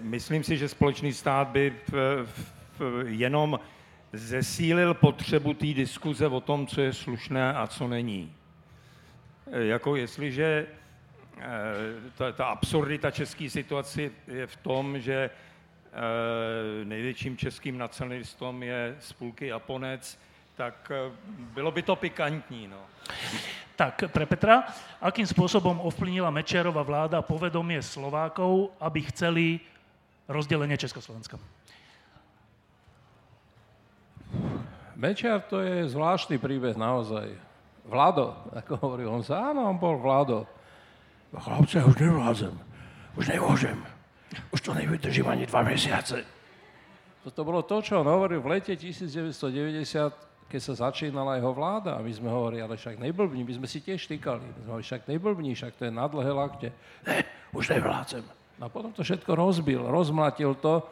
myslím si, že společný stát by jenom zesílil potřebu té diskuze o tom, co je slušné a co není. Jako jestliže ta, ta absurdita české situace je v tom, že největším českým nacionalistom je spolky Japonec, tak eh, bylo by to pikantní. No. Tak, pre Petra, akým spôsobom ovplyvnila Mečerova vláda povedomie Slovákov, aby chceli rozdelenie Československa? Mečiar to je zvláštny príbeh naozaj. Vlado, ako hovorí on sa, áno, on bol Vlado. Chlapce, už nevládzem. Už nemôžem. Už to nevydržím ani dva mesiace. Toto bolo to, čo on hovoril v lete 1990, keď sa začínala jeho vláda. A my sme hovorili, ale však neblbní, my sme si tiež týkali. My sme hovorili, však neblbní, však to je na dlhé lakte. Ne, už nevládzem. A potom to všetko rozbil, rozmlatil to, e,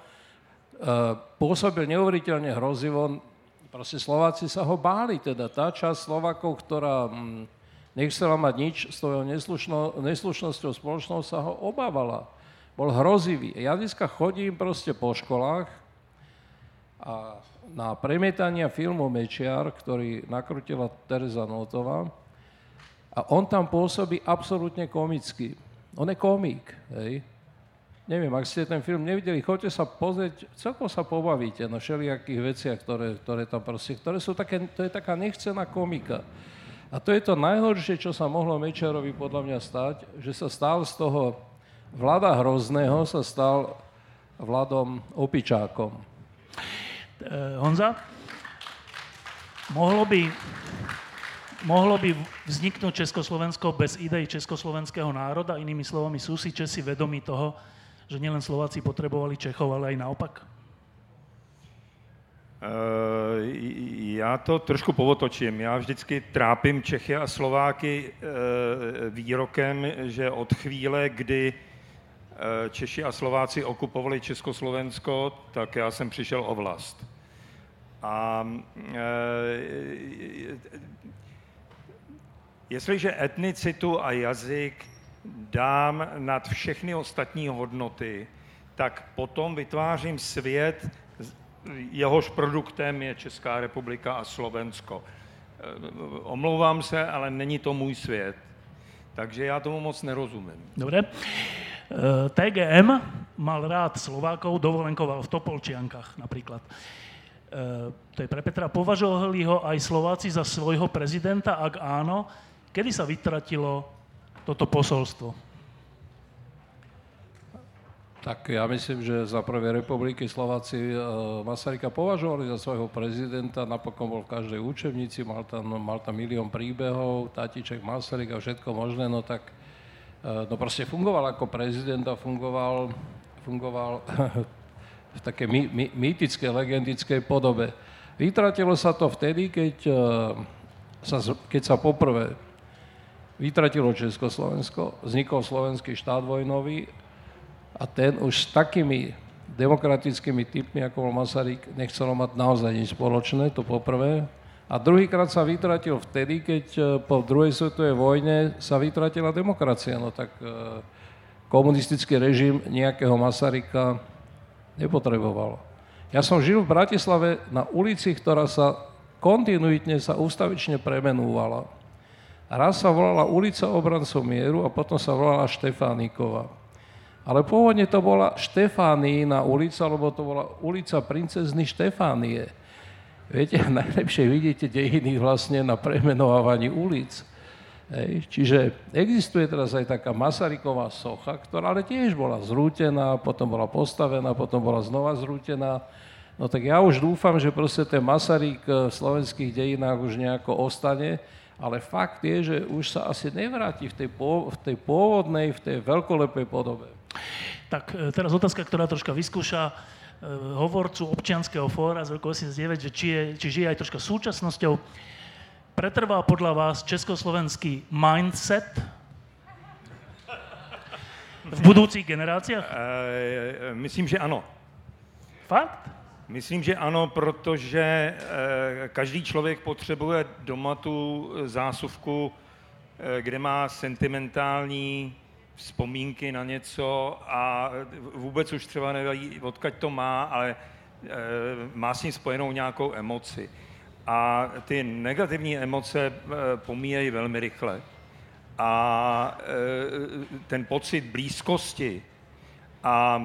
pôsobil neuveriteľne hrozivo. Proste Slováci sa ho báli, teda tá časť Slovakov, ktorá mm, nechcela mať nič s tvojou neslušno, neslušnosťou spoločnou, sa ho obávala. Bol hrozivý. Ja dneska chodím proste po školách a na premietania filmu Mečiar, ktorý nakrutila Teresa Notová, a on tam pôsobí absolútne komicky. On je komik, hej. Neviem, ak ste ten film nevideli, choďte sa pozrieť, celkom sa pobavíte na všelijakých veciach, ktoré, ktoré tam proste, ktoré sú také, to je taká nechcená komika. A to je to najhoršie, čo sa mohlo Mečerovi podľa mňa stať, že sa stal z toho vláda hrozného, sa stal vládom opičákom. E, Honza, mohlo by, mohlo by vzniknúť Československo bez idei československého národa? Inými slovami, sú si Česi vedomí toho, že nielen Slováci potrebovali Čechov, ale aj naopak? Eh, já to trošku povotočím. Já vždycky trápím Čechy a Slováky eh, výrokem, že od chvíle, kdy Češi a Slováci okupovali Československo, tak já jsem přišel o vlast. A jestliže etnicitu a jazyk dám nad všechny ostatní hodnoty, tak potom vytvářím svět, jehož produktem je Česká republika a Slovensko. Eh, omlouvám se, ale není to můj svět. Takže já tomu moc nerozumím. Dobre. Eh, TGM mal rád Slovákov, dovolenkoval v Topolčiankach napríklad. Eh, to je pre Petra. Považovali ho aj Slováci za svojho prezidenta? Ak áno, kedy sa vytratilo toto posolstvo? Tak ja myslím, že za Prvej republiky Slováci e, Masaryka považovali za svojho prezidenta, napokon bol v každej učebnici, mal tam, mal tam milión príbehov, Tatiček, Masaryk a všetko možné, no tak no proste fungoval ako prezident a fungoval, fungoval v takej my, my, mýtickej, legendickej podobe. Vytratilo sa to vtedy, keď e, sa, keď sa poprvé vytratilo Československo, vznikol slovenský štát vojnový a ten už s takými demokratickými typmi, ako bol Masaryk, nechcelo mať naozaj nič spoločné, to poprvé. A druhýkrát sa vytratil vtedy, keď e, po druhej svetovej vojne sa vytratila demokracia. No tak e, komunistický režim nejakého Masaryka nepotreboval. Ja som žil v Bratislave na ulici, ktorá sa kontinuitne sa ústavične premenúvala. Raz sa volala ulica obrancov mieru a potom sa volala Štefánikova. Ale pôvodne to bola Štefánína ulica, lebo to bola ulica princezny Štefánie. Viete, najlepšie vidíte dejiny vlastne na premenovávaní ulic. Hej. Čiže existuje teraz aj taká Masaryková socha, ktorá ale tiež bola zrútená, potom bola postavená, potom bola znova zrútená. No tak ja už dúfam, že proste ten Masaryk v slovenských dejinách už nejako ostane, ale fakt je, že už sa asi nevráti v tej, v tej pôvodnej, v tej veľkolepej podobe. Tak e, teraz otázka, ktorá troška vyskúša hovorcu občianského fóra z roku 89, že či, je, či žije aj troška súčasnosťou. Pretrvá podľa vás československý mindset v budúcich generáciách? E, myslím, že ano. Fakt? Myslím, že ano, protože eh, každý člověk potřebuje doma tu zásuvku, eh, kde má sentimentální vzpomínky na něco a vůbec už třeba neví, odkaď to má, ale eh, má s ním spojenou nějakou emoci. A ty negativní emoce pomíjejí velmi rychle. A ten pocit blízkosti a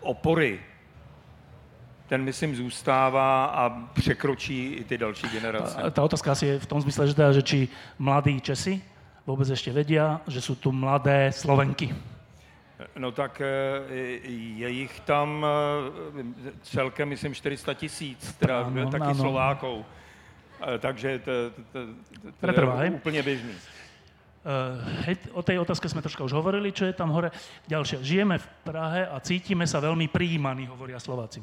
opory ten myslím zůstává a překročí i ty další generace. Ta otázka asi je v tom smysle, že, teda, že či mladí Česi vůbec ještě vedia, že jsou tu mladé Slovenky. No tak e, je jich tam e, celkem, myslím, 400 tisíc, teda ano, taky ano. Slovákov. E, takže to, to, to, to je úplně běžný. Uh, hej, o tej otázke sme troška už hovorili, čo je tam hore. Ďalšie. Žijeme v Prahe a cítime sa veľmi prijímaní, hovoria Slováci.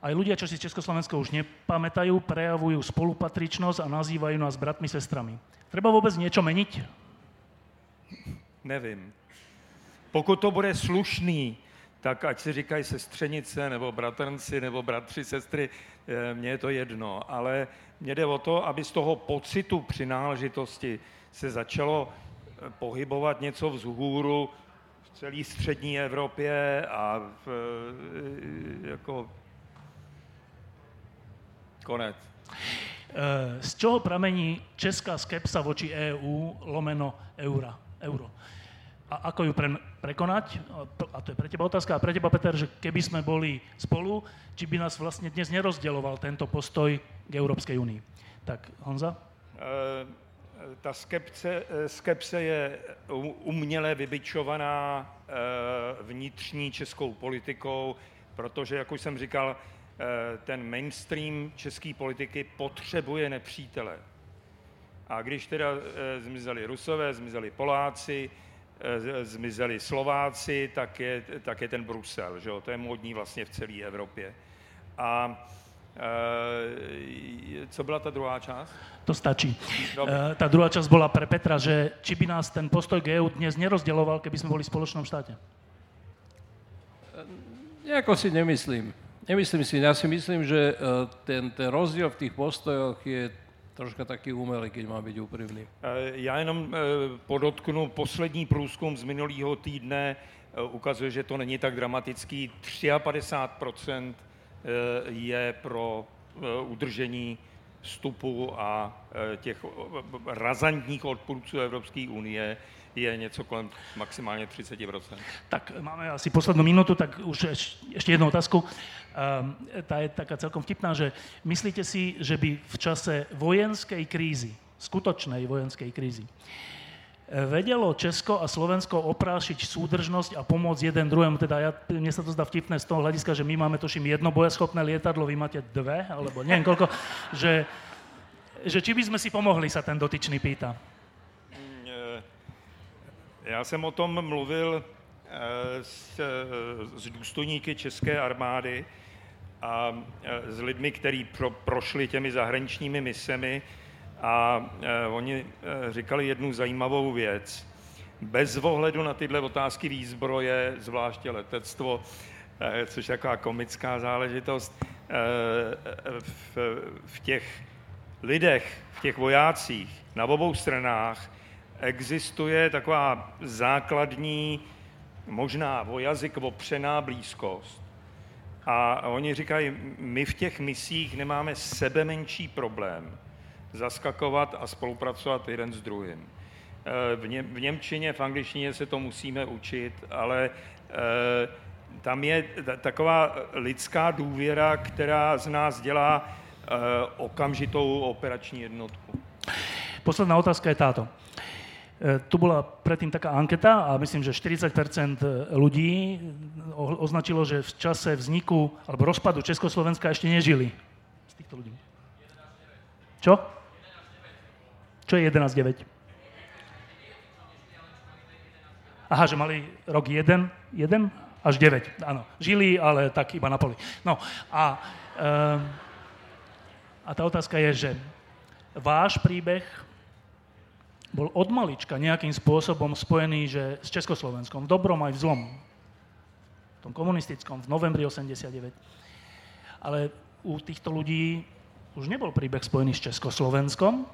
Aj ľudia, čo si Československo už nepamätajú, prejavujú spolupatričnosť a nazývajú nás bratmi, sestrami. Treba vôbec niečo meniť? Nevím. Pokud to bude slušný, tak ať si říkají sestřenice, nebo bratrnci, nebo bratři, sestry, eh, mně je to jedno. Ale mně jde o to, aby z toho pocitu přináležitosti se začalo eh, pohybovat něco vzhůru v celé střední Evropě a v, eh, jako Konec. Eh, z čoho pramení česká skepsa voči EÚ lomeno eura, euro? A ako ju pre, prekonať? A to je pre teba otázka. A pre teba, Peter, že keby sme boli spolu, či by nás vlastne dnes nerozdeloval tento postoj k Európskej únii. Tak, Honza? Uh, ta skepse, skepse je uměle vybičovaná vnitřní českou politikou, protože, jak už jsem říkal, Eh, ten mainstream české politiky potřebuje nepřítele. A když teda eh, zmizeli Rusové, zmizeli Poláci, eh, zmizeli Slováci, tak je, tak je ten Brusel, že jo? to je módní vlastně v celé Evropě. A co byla ta druhá část? To stačí. Dobre. tá druhá časť bola pre Petra, že či by nás ten postoj k EU dnes nerozdeloval, keby sme boli v spoločnom štáte? Nejako si nemyslím. Nemyslím si, ja si myslím, že e, ten, ten rozdiel v tých postojoch je troška taký umelý, keď má byť úprimný. E, já jenom e, podotknu, poslední průzkum z minulého týdne ukazuje, že to není tak dramatický. 53% je pro udržení vstupu a těch razantních odpůrců Evropské unie je něco kolem maximálně 30%. Tak máme asi poslednú minútu, tak už ešte jednu otázku. Um, tá je taká celkom vtipná, že myslíte si, že by v čase vojenskej krízy, skutočnej vojenskej krízy, vedelo Česko a Slovensko oprášiť súdržnosť a pomôcť jeden druhému. Teda ja, mne sa to zdá vtipné z toho hľadiska, že my máme toším jedno bojaschopné lietadlo, vy máte dve, alebo neviem koľko, že, že či by sme si pomohli, sa ten dotyčný pýta. Já jsem o tom mluvil eh, s, s důstojníky České armády a eh, s lidmi, kteří pro, prošli těmi zahraničními misemi a eh, oni říkali jednu zajímavou věc. Bez ohledu na tyhle otázky výzbroje, zvláště letectvo, což je taková komická záležitost, v, v těch lidech, v těch vojácích na obou stranách existuje taková základní, možná o jazyk opřená blízkost. A oni říkají, my v těch misích nemáme sebe menší problém zaskakovat a spolupracovat jeden s druhým. Eh, v, ně, v Němčině, v angličtině se to musíme učit, ale e, tam je taková lidská důvěra, která z nás dělá e, okamžitou operační jednotku. Posledná otázka je táto. Tu bola predtým taká anketa a myslím, že 40% ľudí označilo, že v čase vzniku alebo rozpadu Československa ešte nežili. Z týchto ľudí. Čo? Čo je 11.9? Aha, že mali rok 1, 1 až 9, áno. Žili, ale tak iba na poli. No a, uh, a tá otázka je, že váš príbeh bol od malička nejakým spôsobom spojený že s Československom, v dobrom aj v zlom. V tom komunistickom, v novembri 89. Ale u týchto ľudí už nebol príbeh spojený s Československom,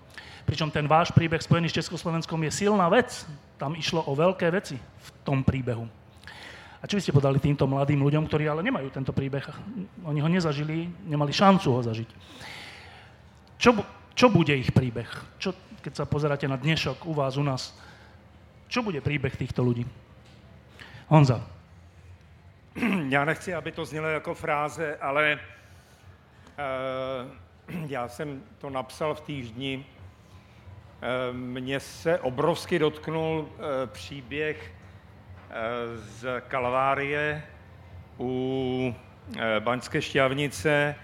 pričom ten váš príbeh spojený s Československom je silná vec. Tam išlo o veľké veci v tom príbehu. A čo by ste podali týmto mladým ľuďom, ktorí ale nemajú tento príbeh? Oni ho nezažili, nemali šancu ho zažiť. Čo, čo bude ich príbeh? Čo, keď sa pozeráte na dnešok u vás, u nás, čo bude príbeh týchto ľudí? Honza. Já nechci, aby to znělo jako fráze, ale uh, já jsem to napsal v týždni Eh, mně se obrovsky dotknul eh, příběh eh, z Kalvárie u Baňské šťavnice,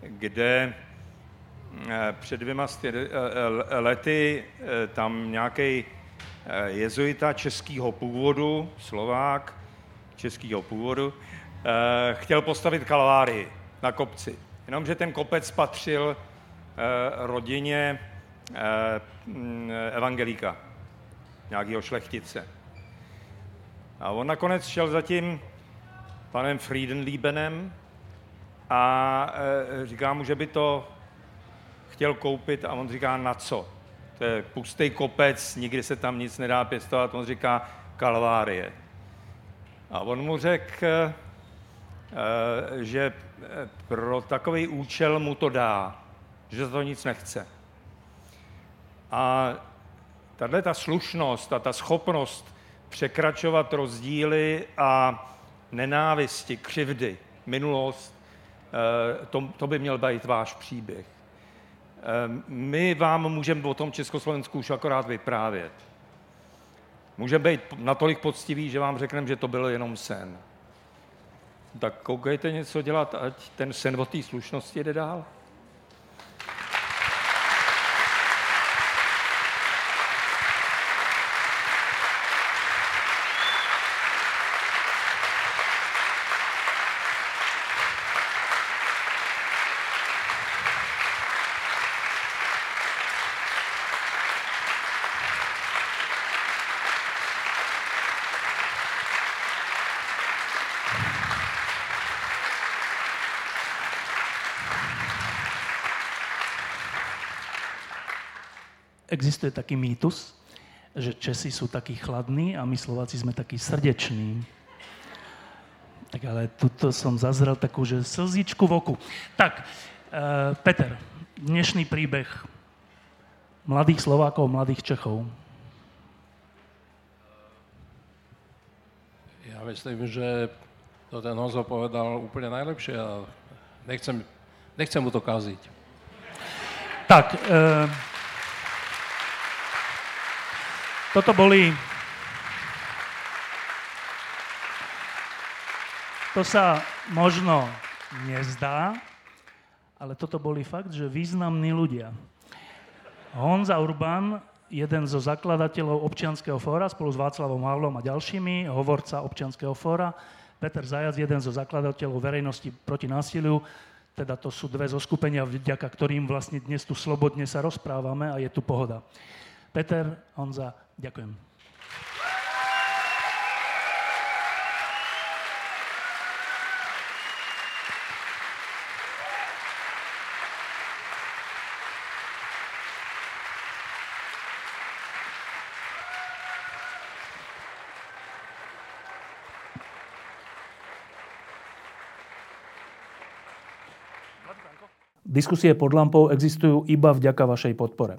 kde před dvěma lety tam nějaký jezuita českého původu, Slovák českého původu, chtěl postavit kalvárii na kopci. Jenomže ten kopec patřil rodině Eh, mm, evangelíka, nějakého šlechtice. A on nakonec šel za tím panem Friedenliebenem a říká mu, že by to chtěl koupit a on říká, na co? To je pustý kopec, nikdy se tam nic nedá pěstovat. On říká, kalvárie. A on mu řekl, e, že pro takový účel mu to dá, že za to nic nechce. A tahle ta slušnost a ta schopnost překračovat rozdíly a nenávisti, křivdy, minulost, eh, to, to by měl být váš příběh. Eh, my vám můžeme o tom Československu už akorát vyprávět. Můžeme být natolik poctiví, že vám řekneme, že to byl jenom sen. Tak koukejte něco dělat, ať ten sen o té slušnosti jde dál. Existuje taký mýtus, že Česi sú takí chladní a my Slováci sme takí srdeční. Tak ale tuto som zazrel takú, že slzičku v oku. Tak, uh, Peter, dnešný príbeh mladých Slovákov, mladých Čechov. Ja myslím, že to ten Honzo povedal úplne najlepšie a nechcem, nechcem mu to kaziť. Tak, uh, toto boli... To sa možno nezdá, ale toto boli fakt, že významní ľudia. Honza Urban, jeden zo zakladateľov občianského fóra spolu s Václavom Havlom a ďalšími, hovorca občianského fóra, Peter Zajac, jeden zo zakladateľov verejnosti proti násiliu, teda to sú dve zoskupenia, vďaka ktorým vlastne dnes tu slobodne sa rozprávame a je tu pohoda. Peter, Honza, Ďakujem. Diskusie pod lampou existujú iba vďaka vašej podpore.